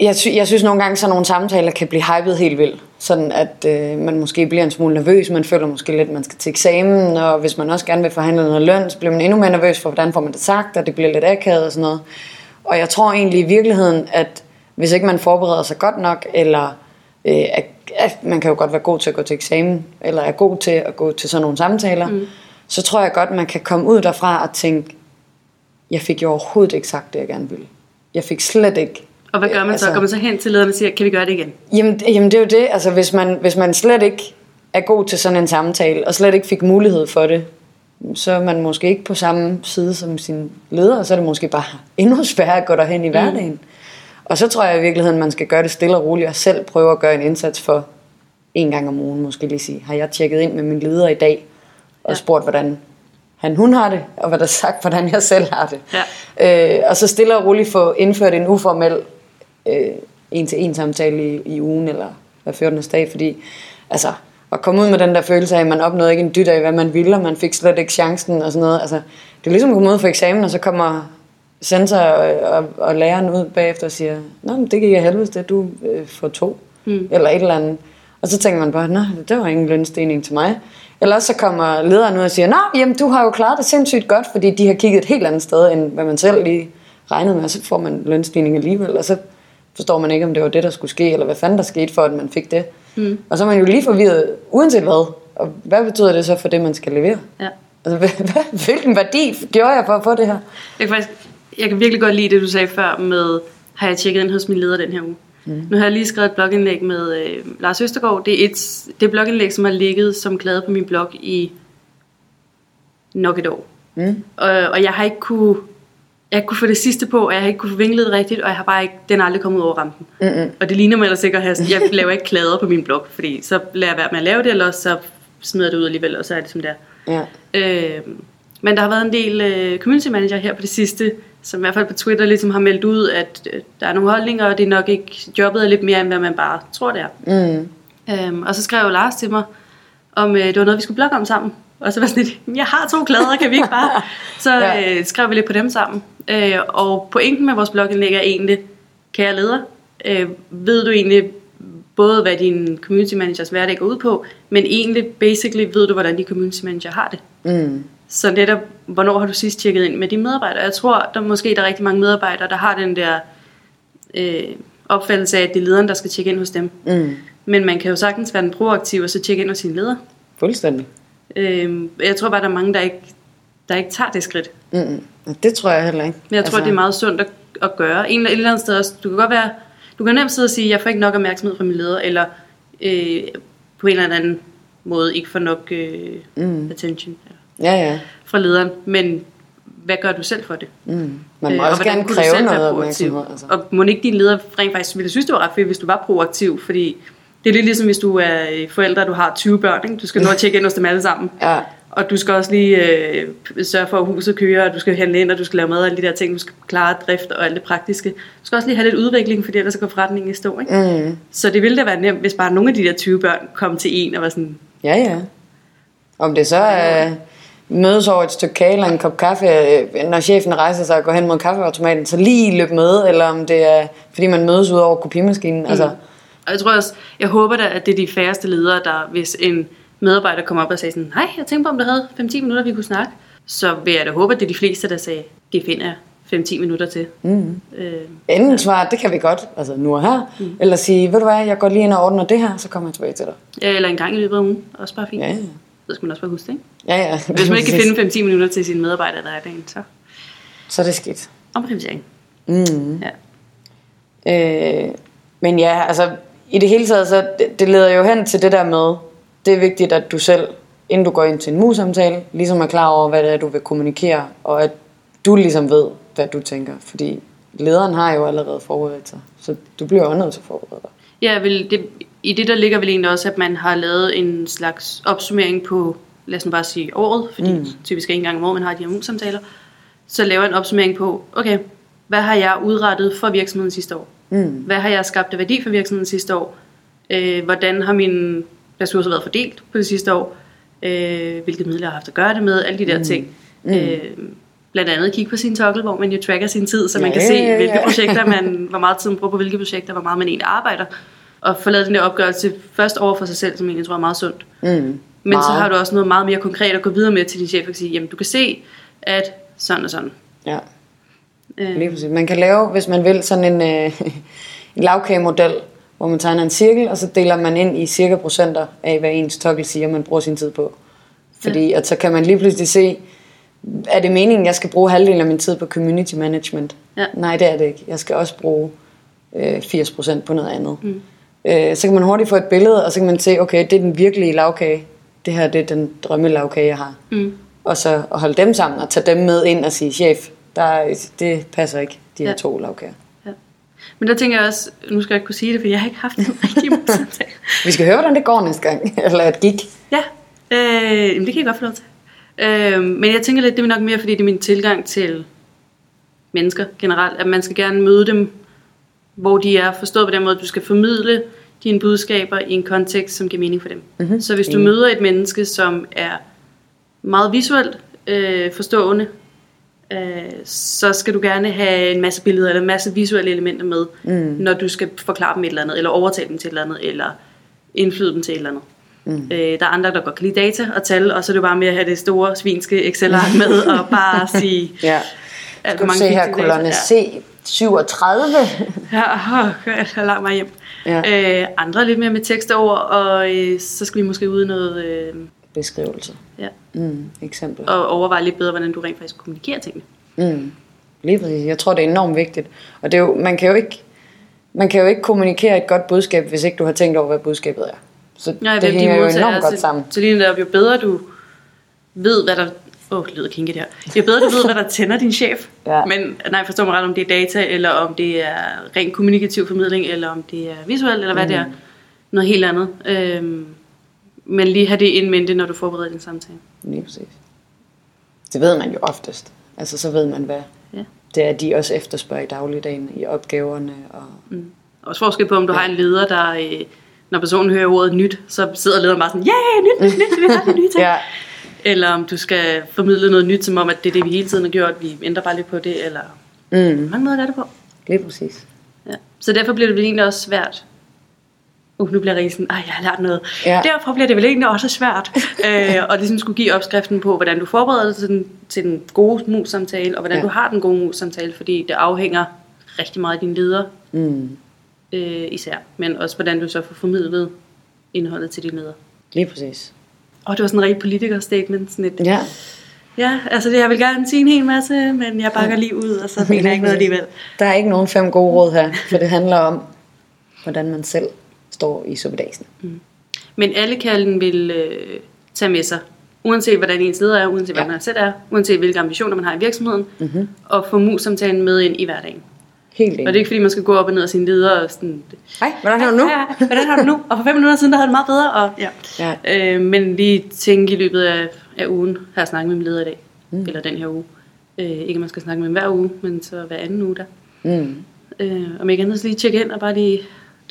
jeg, sy- jeg synes nogle gange, så nogle samtaler kan blive hypet helt vildt. Sådan at øh, man måske bliver en smule nervøs, man føler måske lidt, at man skal til eksamen, og hvis man også gerne vil forhandle noget løn, så bliver man endnu mere nervøs for, hvordan får man det sagt, og det bliver lidt akavet og sådan noget. Og jeg tror egentlig i virkeligheden, at hvis ikke man forbereder sig godt nok, eller øh, at, at man kan jo godt være god til at gå til eksamen, eller er god til at gå til sådan nogle samtaler, mm. så tror jeg godt, man kan komme ud derfra og tænke, jeg fik jo overhovedet ikke sagt det, jeg gerne ville. Jeg fik slet ikke Og hvad gør man så? Altså- Går man så hen til lederen og siger, kan vi gøre det igen? Jamen, jamen det er jo det, altså hvis man, hvis man slet ikke er god til sådan en samtale, og slet ikke fik mulighed for det, så er man måske ikke på samme side som sin leder, og så er det måske bare endnu sværere at gå derhen i hverdagen. Og så tror jeg i virkeligheden, man skal gøre det stille og roligt, og selv prøve at gøre en indsats for en gang om ugen, måske lige sige, har jeg tjekket ind med min leder i dag, og Ja. spurgt, hvordan han, hun har det, og hvad der er sagt, hvordan jeg selv har det. Ja. Øh, og så stille og roligt få indført en uformel øh, en-til-en samtale i, i ugen, eller hver 14. dag, fordi altså, at komme ud med den der følelse af, at man opnåede ikke en dyt af, hvad man ville, og man fik slet ikke chancen og sådan noget. Altså, det er ligesom at komme ud for eksamen, og så kommer sensor og, og, og læreren ud bagefter og siger, Nå, men det gik af helvede, det du øh, får to, mm. eller et eller andet. Og så tænker man bare, Nå, det var ingen lønstigning til mig. Eller så kommer lederen ud og siger, Nå, jamen du har jo klaret det sindssygt godt, fordi de har kigget et helt andet sted, end hvad man selv lige regnede med, og så får man lønstigning alligevel, og så forstår man ikke, om det var det, der skulle ske, eller hvad fanden der skete for, at man fik det. Mm. Og så er man jo lige forvirret, uanset hvad. Og hvad betyder det så for det, man skal levere? Ja. Altså, hvad, hvilken værdi gjorde jeg for at få det her? Jeg kan, faktisk, jeg kan virkelig godt lide det, du sagde før med, har jeg tjekket ind hos min leder den her uge. Mm. Nu har jeg lige skrevet et blogindlæg med øh, Lars Østergaard. Det er et det er blogindlæg, som har ligget som klade på min blog i nok et år. Mm. Og, og jeg har ikke kunne jeg ikke kunne få det sidste på, og jeg har ikke kunne det rigtigt, og jeg har bare ikke, den er aldrig kommet ud over rampen. Mm-mm. Og det ligner mig ellers sikkert, at jeg laver ikke klader på min blog, fordi så lader jeg være med at lave det, eller så smider det ud alligevel, og så er det som det er. Ja. Øh, men der har været en del øh, community manager her på det sidste, som i hvert fald på Twitter ligesom har meldt ud, at øh, der er nogle holdninger, og det er nok ikke, jobbet er lidt mere, end hvad man bare tror, det er. Mm. Øhm, og så skrev Lars til mig, om øh, det var noget, vi skulle blogge om sammen. Og så var sådan lidt, jeg har to klæder, kan vi ikke bare? Så Ja. øh, skrev vi lidt på dem sammen. Øh, og pointen med vores blogindlæg er egentlig, kære leder, øh, ved du egentlig både, hvad din community managers hverdag går ud på, men egentlig, basically, ved du, hvordan de community manager har det. Mm. Så netop, hvornår har du sidst tjekket ind med dine medarbejdere? Jeg tror, der måske der er rigtig mange medarbejdere, der har den der øh, opfattelse af, at det er lederen, der skal tjekke ind hos dem. Mm. Men man kan jo sagtens være den proaktiv og så tjekke ind hos sin leder. Fuldstændig. Øh, jeg tror bare, der er mange, der ikke, der ikke tager det skridt. Mm. Det tror jeg heller ikke. Men jeg tror, det er meget sundt at, at gøre. En, et eller andet sted også, du kan godt være, du kan nemt sidde og sige, jeg får ikke nok opmærksomhed fra min leder, eller øh, på en eller anden måde ikke får nok øh, Mm. attention Ja, ja. fra lederen. Men hvad gør du selv for det? Mm. Man må Øh, også gerne kræve noget opmærksomhed. Altså. Og må ikke din leder rent faktisk ville synes, det var ret fedt, hvis du var proaktiv, fordi det er lidt ligesom, hvis du er øh, forældre, du har 20 børn, ikke? du skal nå at tjekke ind hos dem alle sammen. Ja. Og du skal også lige øh, sørge for, at huset kører, og du skal handle ind, og du skal lave mad og alle de der ting, du skal klare drift og alt det praktiske. Du skal også lige have lidt udvikling, fordi ellers så går forretningen i stå. Ikke? Mm. Så det ville da være nemt, hvis bare nogle af de der 20 børn kom til en og var sådan, Ja, ja. Om det så er mødes over et stykke kage eller en kop kaffe, øh, når chefen rejser sig og går hen mod kaffeautomaten, så lige løb med, eller om det er, fordi man mødes ud over kopimaskinen. Altså, Og jeg tror også, jeg håber da, at det er de færreste ledere, der hvis en medarbejder kommer op og sagde sådan, hej, jeg tænkte på, om du havde 5-10 minutter, vi kunne snakke. Så vil jeg da håbe, at det er de fleste, der sagde, det finder jeg 5-10 minutter til. mm. Øh, Enten svare, det kan vi godt, altså nu og her, mm. eller sige, ved du hvad, jeg går lige ind og ordner det her, så kommer jeg tilbage til dig. ja, eller en gang i løbet af ugen, også bare fint. Ja, ja. Så skal man også bare huske det, ikke? Ja, ja. Hvis man ikke kan finde 5-10 minutter til sine medarbejdere, der er dagen, så Så er det skidt. omprioritering. Mm. Ja. Øh, men ja, altså i det hele taget, så det, det leder jo hen til det der med, det er vigtigt, at du selv, inden du går ind til en mus-samtale, ligesom er klar over, hvad det er, du vil kommunikere, og at du ligesom ved, hvad du tænker. Fordi lederen har jo allerede forberedt sig, så du bliver jo nødt til at forberede dig. Ja, vel, det, i det der ligger vel egentlig også, at man har lavet en slags opsummering på, lad os nu bare sige året, fordi mm. typisk en gang om året, man har de her mus-samtaler. Så laver en opsummering på, okay, hvad har jeg udrettet for virksomheden sidste år? Mm. Hvad har jeg skabt af værdi for virksomheden sidste år? Øh, hvordan har mine ressourcer været fordelt på det sidste år? Øh, hvilke midler jeg har haft at gøre det med? Alle de der mm. ting. Mm. Øh, blandt andet kigge på sin toggle, hvor man jo tracker sin tid, så man Ja, kan ja, se, ja, hvilke projekter man, hvor meget tid man bruger på hvilke projekter, hvor meget man egentlig arbejder. Og få lavet den der opgørelse først over for sig selv, som jeg egentlig tror er meget sundt. Mm. Men Meget. så har du også noget meget mere konkret at gå videre med til din chef og sige, jamen du kan se, at sådan og sådan. Ja, Øh, lige præcis. Man kan lave, hvis man vil, sådan en, øh, en lavkagemodel, hvor man tegner en cirkel, og så deler man ind i cirka procenter af, hvad ens toggle siger, man bruger sin tid på. Fordi ja. at så kan man lige pludselig se, er det meningen, jeg skal bruge halvdelen af min tid på community management? Ja. Nej, det er det ikke. Jeg skal også bruge øh, 80% på noget andet. Mm. Øh, så kan man hurtigt få et billede, og så kan man se, okay, det er den virkelige lavkage. Det her det er den drømme lavkage, jeg har. Mm. Og så at holde dem sammen og tage dem med ind og sige, chef, der, er- det passer ikke, de her Ja. to lavkager. ja. Men der tænker jeg også, nu skal jeg ikke kunne sige det, for jeg har ikke haft en rigtig samtale. Vi skal høre, hvordan det går næste gang, eller at gik. Ja, øh, det kan jeg godt få lov til. Øh, men jeg tænker lidt, det er nok mere, fordi det er min tilgang til mennesker generelt, at man skal gerne møde dem, hvor de er, forstået på den måde, at du skal formidle dine budskaber i en kontekst, som giver mening for dem. Mm-hmm. Så hvis du møder et menneske, som er meget visuelt øh, forstående, øh, så skal du gerne have en masse billeder eller en masse visuelle elementer med, mm. når du skal forklare dem et eller andet, eller overtale dem til et eller andet, eller indflyde dem til et eller andet. Mm. Øh, der er andre, der godt kan lide data og tal, og så er det bare med at have det store svinske Excel-ark med, og bare sige, Ja. at Skal du se her, kolonne C, 37. Ja, åh, jeg har langt mig hjem. Ja. Øh, andre lidt mere med tekst over, og øh, så skal vi måske ud i noget, øh, Beskrivelse. ja, Mm, eksempel. og overveje lidt bedre, hvordan du rent faktisk kommunikerer tingene. Mm. Lige præcis. Jeg tror, det er enormt vigtigt. Og det er jo, man, kan jo ikke, man kan jo ikke kommunikere et godt budskab, hvis ikke du har tænkt over, hvad budskabet er. Så Nej, det hvem de hænger jo enormt godt så- sammen. Så lige der, jo bedre du ved, hvad der... Åh, oh, det lyder kinky der. Jo bedre du ved, hvad der tænder din chef. Ja. Men nej, forstår mig ret, om det er data, eller om det er ren kommunikativ formidling, eller om det er visuelt, eller hvad mm. det er. Noget helt andet. Øhm, men lige have det in mente, når du forbereder din samtale. Lige præcis. Det ved man jo oftest. Altså, så ved man, hvad, Ja. det er, de også efterspørger i dagligdagen i opgaverne. Og, Mm. Også forskel på, om du har en leder, der, øh, når personen hører ordet nyt, så sidder lederen bare sådan, ja, yeah, nyt, nyt, nyt, vi har det nye ting. ja, Eller om du skal formidle noget nyt, som om, at det er det, vi hele tiden har gjort, vi ændrer bare lidt på det, eller mm, mange måder gør det på. lige præcis. Ja. Så derfor bliver det egentlig også svært. Uh, nu bliver jeg sådan, jeg har lært noget. Ja. Derfor bliver det vel egentlig også svært. øh, og ligesom skulle give opskriften på, hvordan du forbereder dig til den, til den gode mus-samtale, og hvordan Ja. du har den gode mus-samtale, fordi det afhænger rigtig meget af dine ledere, Mm, øh, især. Men også hvordan du så får formidlet indholdet til dine ledere. lige præcis. Og det var sådan en rigtig politiker-statement. Sådan et, Ja, ja, altså det, jeg vil gerne sige en hel masse, men jeg bakker lige ud, og så mener jeg ikke noget alligevel. der er ikke nogen fem gode råd her, for det handler om, hvordan man selv står i suppedasen. Men alle kalden vil øh, tage med sig, uanset hvordan ens leder er, uanset Ja. hvad man selv er, uanset hvilke ambitioner man har i virksomheden, Mm-hmm. og få mus-samtalen med ind i hverdagen. Helt Og det er enig. ikke fordi, man skal gå op og ned af sine ledere og sådan, Hej, hvordan har du nu? Ja, ja, hvordan har du nu? Og for fem minutter siden, der havde det meget bedre. Og, ja. Ja. Øh, men lige tænke i løbet af, af ugen, har jeg snakket med min leder i dag, mm. eller den her uge. Øh, ikke at man skal snakke med dem hver uge, men så hver anden uge der. Mm. Øh, om jeg kan så lige tjekke ind og bare lige...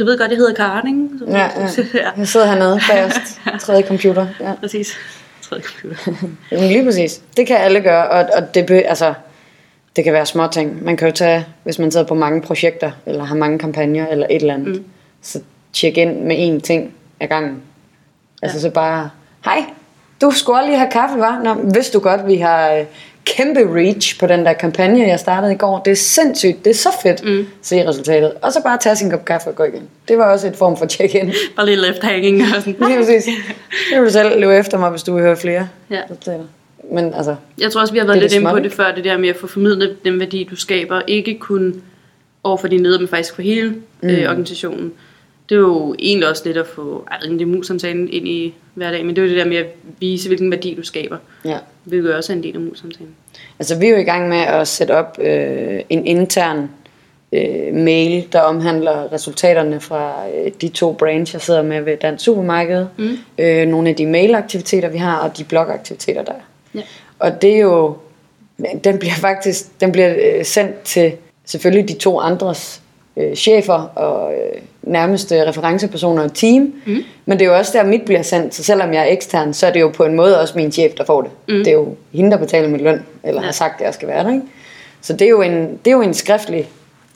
Du ved godt, det hedder Karen, ikke? Så, Ja, ja. ja. Jeg sidder hernede bagerst, tredje computer. Ja. Præcis. Tredje computer. Jamen lige præcis. Det kan alle gøre, og, og det, be, altså, det kan være små ting. Man kan jo tage, hvis man sidder på mange projekter, eller har mange kampagner, eller et eller andet, mm. så tjek ind med én ting ad gangen. Altså Ja. så bare, hej, du skulle lige have kaffe, var? Nå, vidste du godt, vi har øh, kæmpe reach på den der kampagne, jeg startede i går. Det er sindssygt, det er så fedt, mm. se resultatet. Og så bare tage sin kop kaffe og gå igen. Det var også et form for check-in. Bare lige left hanging. Og sådan. Lige præcis. Det vil du selv løbe efter mig, hvis du vil høre flere. Ja. Men altså, Jeg tror også, vi har været lidt inde på det før, det der med at få formidlet den værdi, du skaber. Ikke kun over for dine ledere, men faktisk for hele mm. øh, organisationen. Det er jo egentlig også lidt at få ej, det mus-samtalen ind i hverdagen, men det er jo det der med at vise, hvilken værdi du skaber. ja. Hvilket også er en del af mus-samtalen. Altså, vi er jo i gang med at sætte op øh, en intern øh, mail, der omhandler resultaterne fra øh, de to brands, jeg sidder med ved Dansk Supermarked. Mm. Øh, nogle af de mailaktiviteter, vi har, og de blogaktiviteter, der er. Ja. Og det er jo, den bliver faktisk, den bliver øh, sendt til selvfølgelig de to andres øh, chefer og øh, nærmeste referencepersoner og team. Mm. Men det er jo også der, mit bliver sendt. Så selvom jeg er ekstern, så er det jo på en måde også min chef, der får det. Mm. Det er jo hende, der betaler min løn, eller ja. har sagt, at jeg skal være der. Ikke? Så det er, jo en, det er jo en skriftlig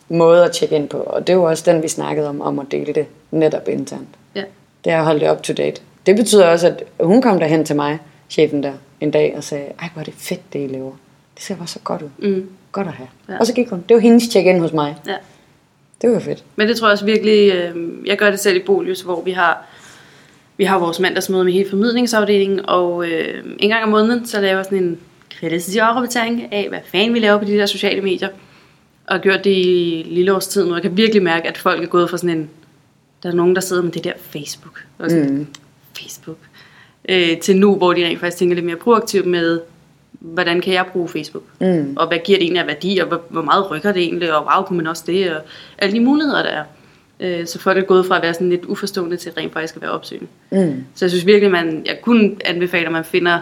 måde at tjekke ind på. Og det er jo også den, vi snakkede om, om at dele det netop internt. Ja. Det er at holde det up to date. Det betyder også, at hun kom derhen til mig, chefen der, en dag og sagde, ej hvor er det fedt, det I laver. Det ser bare så godt ud. Mm. Godt at have. Ja. Og så gik hun. Det var hendes check-in hos mig. ja. Det var fedt. Men det tror jeg også virkelig, øh, jeg gør det selv i Bolius, hvor vi har, vi har vores mandagsmøde med hele formidlingsafdelingen, og øh, en gang om måneden, så laver jeg sådan en kritisk rapportering af, hvad fanden vi laver på de der sociale medier. Og gjort det i lille års tid nu. Jeg kan virkelig mærke, at folk er gået fra sådan en, der er nogen, der sidder med det der Facebook. Og sådan, mm. Facebook. Øh, til nu, hvor de rent faktisk tænker lidt mere proaktivt med, hvordan kan jeg bruge Facebook? Mm. Og hvad giver det egentlig af værdi, og hvor, meget rykker det egentlig, og wow, kunne man også det, og alle de muligheder, der er. Øh, så folk er gået fra at være sådan lidt uforstående til rent faktisk at være opsøgende. Mm. Så jeg synes virkelig, man, jeg kun anbefaler, at man finder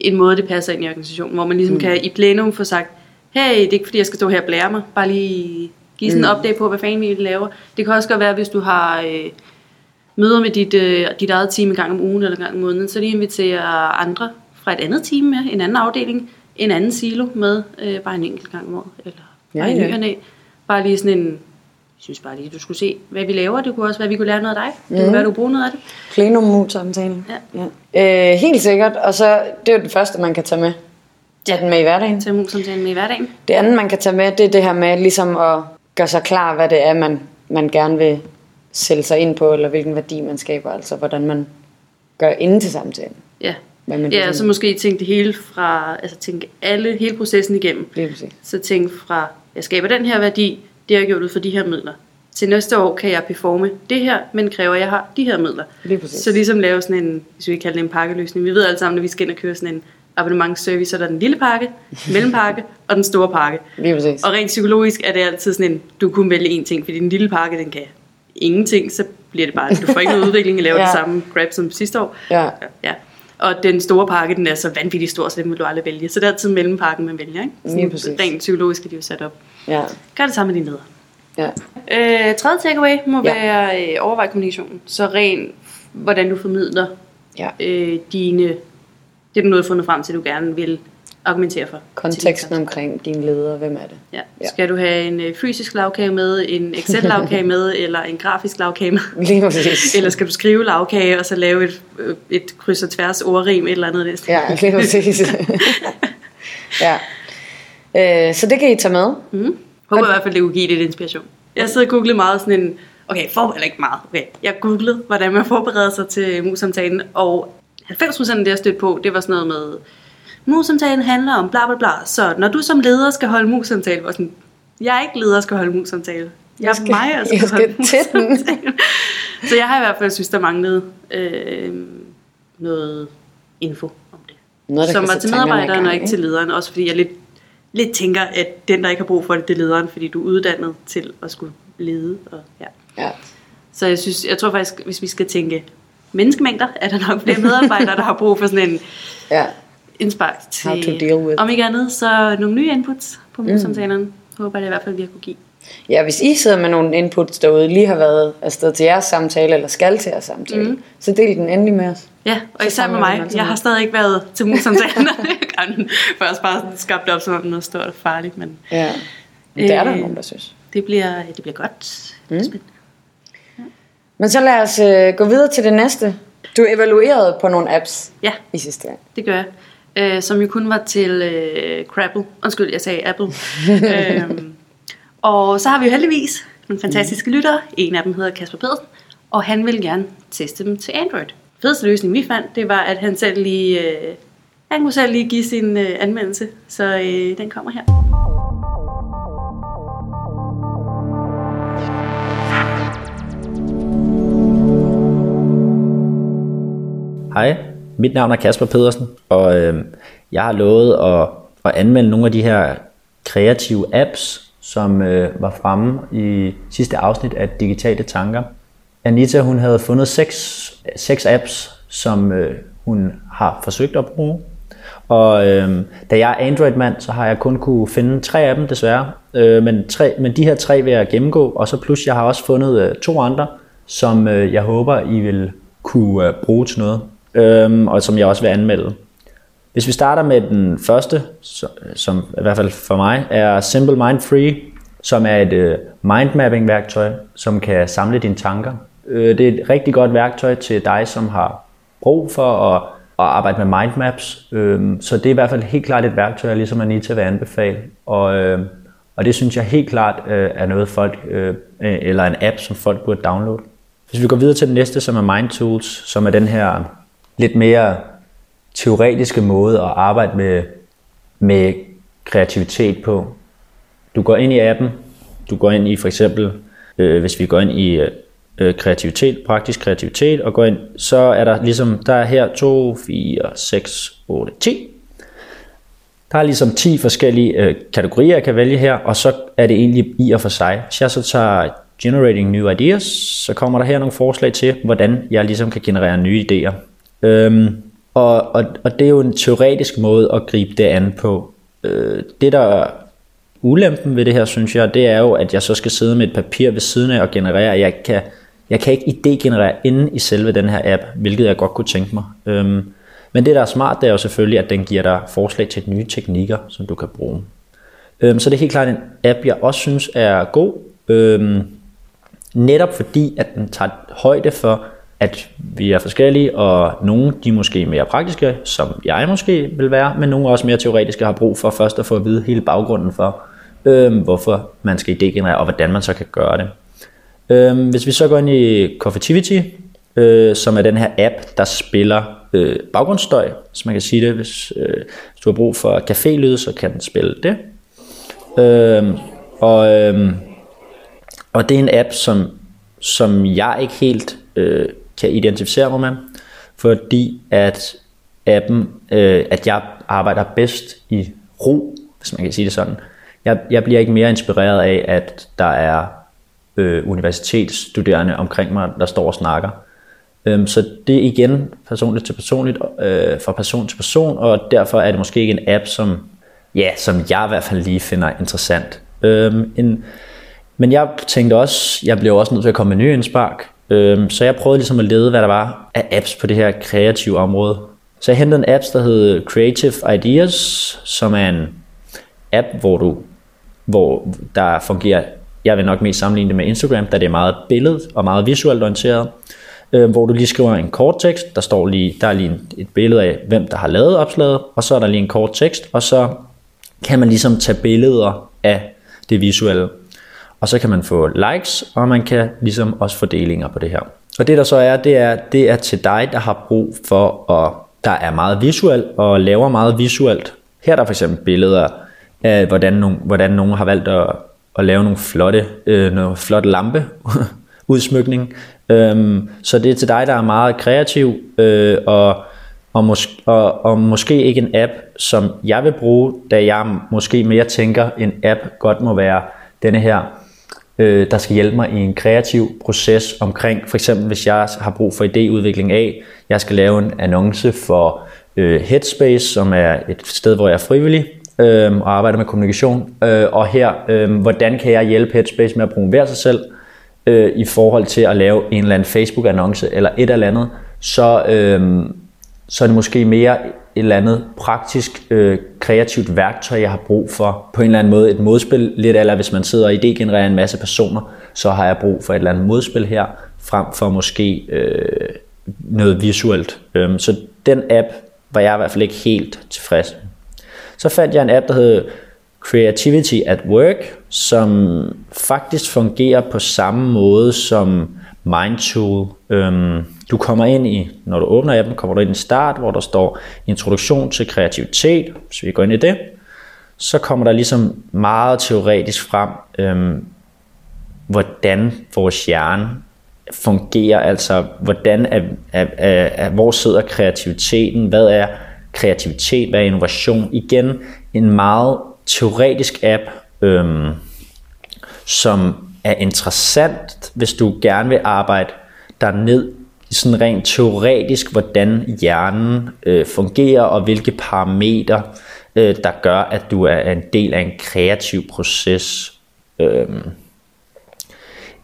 en måde, det passer ind i organisationen, hvor man ligesom mm. kan i plenum få sagt, hey, det er ikke fordi, jeg skal stå her og blære mig, bare lige give sådan en Mm. update på, hvad fanden vi laver. Det kan også godt være, hvis du har øh, møder med dit, øh, dit eget team en gang om ugen eller en gang om måneden, så lige inviterer andre fra et andet team med, en anden afdeling, en anden silo med, øh, bare en enkelt gang om året, eller bare Ja, en ja. ny. Bare lige sådan en, jeg synes bare lige, du skulle se, hvad vi laver. Det kunne også være, at vi kunne lære noget af dig. Det kunne Mm. være, du kunne bruge noget af det. Plenum-samtalen. Ja. Ja. Øh, helt sikkert. Og så, det er jo det første, man kan tage med. Tage Ja. den med i hverdagen. Til mus-samtalen med i hverdagen. Det andet, man kan tage med, det er det her med ligesom at gøre sig klar, hvad det er, man, man gerne vil sælge sig ind på, eller hvilken værdi man skaber, altså hvordan man gør inden til samtalen. Ja. Hvad man Ja, ligesom- så måske tænke det hele fra, altså tænke alle, hele processen igennem. Så tænk fra, jeg skaber den her værdi, det har jeg gjort ud for de her midler. Til næste år kan jeg performe det her, men kræver, at jeg har de her midler. Så ligesom lave sådan en, hvis vi kalder det en pakkeløsning. Vi ved alle sammen, at vi skal ind og køre sådan en abonnementsservice, så der er den lille pakke, mellempakke og den store pakke. Lige præcis. Og rent psykologisk er det altid sådan en, du kunne vælge én ting, fordi den lille pakke, den kan ingenting, så bliver det bare, du får ikke noget udvikling, og laver ja. Ja. det samme grab som sidste år. Ja. Ja. Og den store pakke, den er så vanvittigt stor, så den vil du aldrig vælge. Så det er altid mellempakken, man vælger. Ikke? Sådan præcis. Rent psykologisk er de jo sat op. Ja, Gør det samme med dine ledere. ja. Øh, tredje takeaway må Ja. være øh, overvej kommunikationen. Så ren, hvordan du formidler ja. øh, dine... Det er du noget fundet frem til, du gerne vil argumentere for. Konteksten omkring dine ledere, hvem er det? Ja. Skal du have en øh, fysisk lavkage med, en Excel-lavkage med, eller en grafisk lavkage med? Lige præcis. Eller skal du skrive lavkage, og så lave et, øh, et kryds og tværs ordrim, et eller andet næste? Ja, lige præcis. ja. Øh, så det kan I tage med. Mm. Håber i hvert fald, det kunne give lidt inspiration. Jeg sidder og googlede meget sådan en... Okay, for, eller ikke meget. Okay. Jeg googlede, hvordan man forbereder sig til mus-samtalen, og 90% af det, jeg stødte på, det var sådan noget med... Mus-samtalen handler om bla bla bla, så når du som leder skal holde mus-samtale, var sådan... Jeg er ikke leder, der skal holde mus-samtale. Jeg er skal- mig, der skal, jeg skal holde mus-samtale. Så jeg har i hvert fald synes, der manglede øh, noget info om det. Noget, som var til medarbejderen gang, og ikke til lederen. Også fordi jeg lidt, lidt tænker, at den, der ikke har brug for det, det er lederen, fordi du er uddannet til at skulle lede. Og, ja. Ja. Så jeg, synes, jeg tror faktisk, hvis vi skal tænke menneskemængder, er der nok flere medarbejdere, der har brug for sådan en ja. Indspark How to til, deal with. om ikke andet, så nogle nye inputs på mus-samtalerne. Håber jeg i hvert fald, vi har kunne give. Ja, hvis I sidder med nogle inputs derude, lige har været afsted til jeres samtale, eller skal til jeres samtale, mm. så del den endelig med os. Ja, og Så især med mig. Jeg har stadig ikke været til mus-samtalerne. Først bare sådan skabt op som om noget stort og farligt, men Ja. Det er der Øh. nogen, der synes. det bliver, det bliver godt. Det er spændende. Men så lad os øh, gå videre til det næste. Du evaluerede på nogle apps Ja, i sidste gang. det gør jeg. Øh, som jo kun var til øh, Crabble. Undskyld, jeg sagde Apple. øhm, og så har vi jo heldigvis nogle fantastiske lyttere. En af dem hedder Kasper Pedersen, og han vil gerne teste dem til Android. Fedeste løsning, vi fandt, det var, at han selv lige, øh, han kunne selv lige give sin øh, anmeldelse. Så øh, den kommer her. Hej, mit navn er Kasper Pedersen, og øh, jeg har lovet at, at anmelde nogle af de her kreative apps, som øh, var fremme i sidste afsnit af Digitale Tanker. Anita hun havde fundet seks, seks apps, som øh, hun har forsøgt at bruge. Og øh, da jeg er Android-mand, så har jeg kun kunne finde tre af dem desværre. Øh, men, tre, men de her tre vil jeg gennemgå, og så plus jeg har også fundet øh, to andre, som øh, jeg håber, I vil kunne øh, bruge til noget, øhm, og som jeg også vil anmelde. Hvis vi starter med den første, som i hvert fald for mig er Simple Mind Free, som er et øh, mindmapping værktøj, som kan samle dine tanker. Øh, det er et rigtig godt værktøj til dig, som har brug for at, at arbejde med mindmaps. Øh, så det er i hvert fald helt klart et værktøj, jeg ligesom Anita vil anbefale. Og, øh, og det synes jeg helt klart øh, er noget folk, øh, eller en app, som folk burde downloade. Hvis vi går videre til den næste, som er Mind Tools, som er den her lidt mere teoretiske måde at arbejde med, med kreativitet på. Du går ind i appen, du går ind i for eksempel, øh, hvis vi går ind i øh, øh kreativitet, praktisk kreativitet, og går ind, så er der ligesom, der er her 2, 4, 6, 8, 10. Der er ligesom 10 forskellige øh, kategorier, jeg kan vælge her, og så er det egentlig i og for sig. Hvis jeg så tager Generating New Ideas, så kommer der her nogle forslag til, hvordan jeg ligesom kan generere nye idéer. Øhm, og, og, og det er jo en teoretisk måde at gribe det an på. Øh, det der er ulempen ved det her, synes jeg, det er jo, at jeg så skal sidde med et papir ved siden af og generere. Jeg kan, jeg kan ikke idégenerere inde i selve den her app, hvilket jeg godt kunne tænke mig. Øhm, men det der er smart, det er jo selvfølgelig, at den giver dig forslag til nye teknikker, som du kan bruge. Øhm, så det er helt klart en app, jeg også synes er god. Øhm, netop fordi, at den tager højde for, at vi er forskellige, og nogle de er måske mere praktiske, som jeg måske vil være, men nogle også mere teoretiske har brug for først at få at vide hele baggrunden for, øh, hvorfor man skal idégenerere, og hvordan man så kan gøre det. Øh, hvis vi så går ind i Coffeetivity, øh, som er den her app, der spiller øh, baggrundsstøj, så man kan sige det, hvis, øh, hvis du har brug for cafélyd, så kan den spille det. Øh, og, øh, og det er en app, som, som jeg ikke helt øh, kan identificere mig med, fordi at appen, øh, at jeg arbejder bedst i ro, hvis man kan sige det sådan. Jeg, jeg bliver ikke mere inspireret af, at der er øh, universitetsstuderende omkring mig, der står og snakker. Øhm, så det er igen personligt til personligt, øh, fra person til person, og derfor er det måske ikke en app, som, ja, som jeg i hvert fald lige finder interessant. Øhm, en, men jeg tænkte også, jeg blev også nødt til at komme med nye indspark, øhm, så jeg prøvede ligesom at lede, hvad der var af apps på det her kreative område. Så jeg hentede en app, der hed Creative Ideas, som er en app, hvor du hvor der fungerer, jeg vil nok mest sammenligne det med Instagram, da det er meget billed og meget visuelt orienteret, øh, hvor du lige skriver en kort tekst, der står lige, der er lige et billede af, hvem der har lavet opslaget, og så er der lige en kort tekst, og så kan man ligesom tage billeder af det visuelle. Og så kan man få likes, og man kan ligesom også få delinger på det her. Og det der så er, det er, det er til dig, der har brug for, at der er meget visuelt og laver meget visuelt. Her er der for eksempel billeder af, hvordan, nogen, hvordan nogen har valgt at, at lave nogle flotte, øh, noget flot lampe udsmykning. Øhm, så det er til dig, der er meget kreativ øh, og, og, mås- og, og måske ikke en app, som jeg vil bruge, da jeg måske mere tænker, en app godt må være denne her, øh, der skal hjælpe mig i en kreativ proces omkring, for eksempel hvis jeg har brug for idéudvikling af, jeg skal lave en annonce for øh, Headspace, som er et sted, hvor jeg er frivillig, øh, og arbejder med kommunikation. Øh, og her, øh, hvordan kan jeg hjælpe Headspace med at promovere sig selv øh, i forhold til at lave en eller anden Facebook-annonce eller et eller andet, så, øh, så er det måske mere et eller andet praktisk, øh, kreativt værktøj, jeg har brug for. På en eller anden måde et modspil, lidt eller hvis man sidder og idégenererer en masse personer, så har jeg brug for et eller andet modspil her, frem for måske øh, noget visuelt. Øh, så den app var jeg i hvert fald ikke helt tilfreds med. så fandt jeg en app, der hed Creativity at Work, som faktisk fungerer på samme måde som MindTool. Øhm, du kommer ind i, når du åbner appen, kommer du ind i start, hvor der står introduktion til kreativitet. Hvis vi går ind i det, så kommer der ligesom meget teoretisk frem, øhm, hvordan vores hjerne fungerer, altså hvordan er, er, er, er, hvor sidder kreativiteten, hvad er kreativitet, hvad er innovation. Igen en meget teoretisk app, øhm, som er interessant, hvis du gerne vil arbejde der ned i sådan rent teoretisk, hvordan hjernen øh, fungerer, og hvilke parametre, øh, der gør, at du er en del af en kreativ proces. Øhm.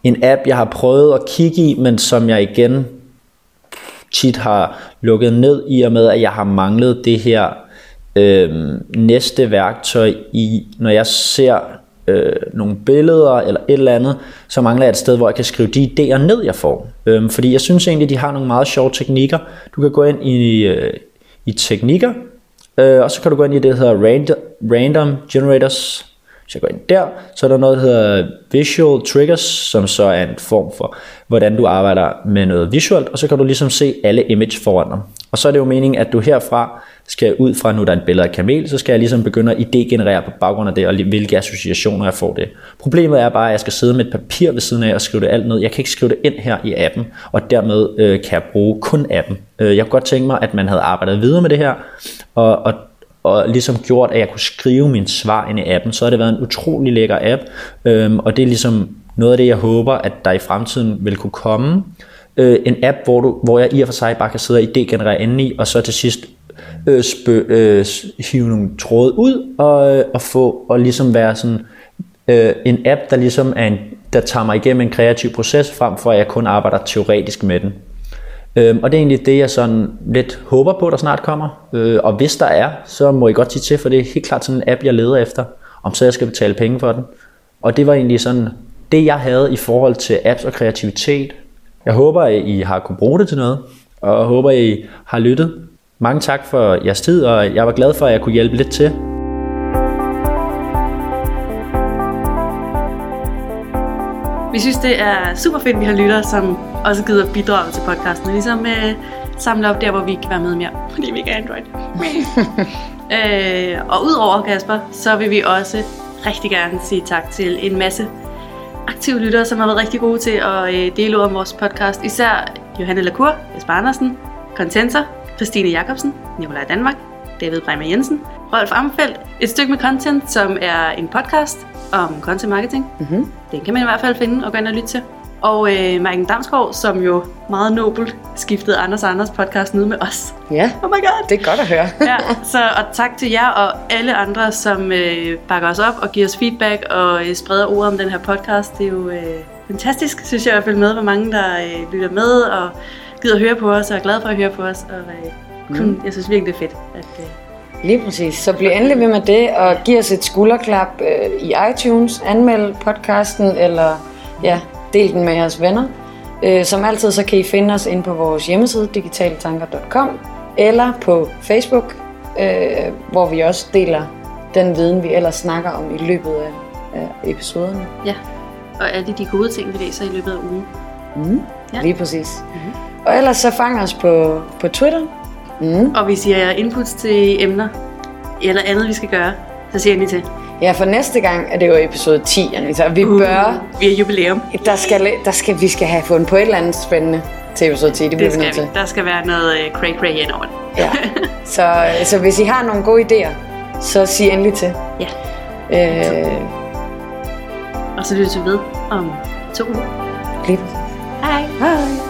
En app, jeg har prøvet at kigge i, men som jeg igen tit har lukket ned i og med, at jeg har manglet det her øh, næste værktøj i, når jeg ser øh, nogle billeder eller et eller andet, så mangler jeg et sted, hvor jeg kan skrive de idéer ned, jeg får. Øhm, fordi jeg synes egentlig, de har nogle meget sjove teknikker. Du kan gå ind i, øh, i teknikker, øh, og så kan du gå ind i det, der hedder random, random Generators hvis jeg går ind der, så er der noget, der hedder Visual Triggers, som så er en form for, hvordan du arbejder med noget visuelt, og så kan du ligesom se alle image foran dig. Og så er det jo meningen, at du herfra skal ud fra, nu der er et billede af kamel, så skal jeg ligesom begynde at idégenerere på baggrund af det, og hvilke associationer jeg får det. Problemet er bare, at jeg skal sidde med et papir ved siden af og skrive det alt ned. Jeg kan ikke skrive det ind her i appen, og dermed øh, kan jeg bruge kun appen. Øh, jeg kunne godt tænke mig, at man havde arbejdet videre med det her, og, og og ligesom gjort, at jeg kunne skrive min svar ind i appen, så har det været en utrolig lækker app, øhm, og det er ligesom noget af det, jeg håber, at der i fremtiden vil kunne komme. Øh, en app, hvor, du, hvor jeg i og for sig bare kan sidde og idégenerere inde i, og så til sidst øh, spø, øh, hive nogle tråde ud, og, øh, og få, og ligesom være sådan øh, en app, der ligesom er en, der tager mig igennem en kreativ proces, frem for at jeg kun arbejder teoretisk med den. Øhm, og det er egentlig det, jeg sådan lidt håber på, der snart kommer. Øh, og hvis der er, så må I godt sige til, for det er helt klart sådan en app, jeg leder efter, om så jeg skal betale penge for den. Og det var egentlig sådan det, jeg havde i forhold til apps og kreativitet. Jeg håber, at I har kunne bruge det til noget, og håber, at I har lyttet. Mange tak for jeres tid, og jeg var glad for, at jeg kunne hjælpe lidt til. Vi synes, det er super fedt, at vi har lyttere, som også gider bidrage til podcasten. Og ligesom øh, samle op der, hvor vi kan være med mere, fordi vi ikke er Android. øh, og udover Kasper, så vil vi også rigtig gerne sige tak til en masse aktive lyttere, som har været rigtig gode til at øh, dele ud om vores podcast. Især Johanne Lacour, Jesper Andersen, Contenter, Christine Jacobsen, Nikolaj Danmark, David Breimer Jensen, Rolf Amfeldt, et stykke med content, som er en podcast om content marketing. Mm-hmm. Den kan man i hvert fald finde og gå ind og lytte til. Og øh, Marken Damsgaard, som jo meget nobelt skiftede Anders Anders podcast ned med os. Ja, Oh my god! det er godt at høre. ja, så og tak til jer og alle andre, som øh, bakker os op og giver os feedback og øh, spreder ordet om den her podcast. Det er jo øh, fantastisk, synes jeg, at følge med, hvor mange der øh, lytter med og gider at høre på os og er glade for at høre på os. Og, øh, kun, mm. Jeg synes virkelig, det er fedt. At, øh, Lige præcis. Så bliv endelig ved med det, og giv os et skulderklap øh, i iTunes, anmeld podcasten, eller ja, del den med jeres venner. Øh, som altid, så kan I finde os inde på vores hjemmeside, digitaltanker.com, eller på Facebook, øh, hvor vi også deler den viden, vi ellers snakker om i løbet af, af episoderne. ja. Og alle de gode ting, vi læser i løbet af ugen. Mm. Ja. Lige præcis. Mm-hmm. Og ellers så fang os på, på Twitter. Mm. Og hvis I har inputs til emner, eller andet, vi skal gøre, så siger lige til. Ja, for næste gang er det jo episode 10, Anita. Vi uh. bør Vi har jubilæum. Der skal, der skal, vi skal have fundet på et eller andet spændende til episode 10. Det bliver Det vi nødt skal til. vi. Der skal være noget uh, cray cray ind over det. Ja. Så, så hvis I har nogle gode idéer, så sig endelig til. ja. Øh, Og så lytter vi ved om to uger. lige. Hej. Hej.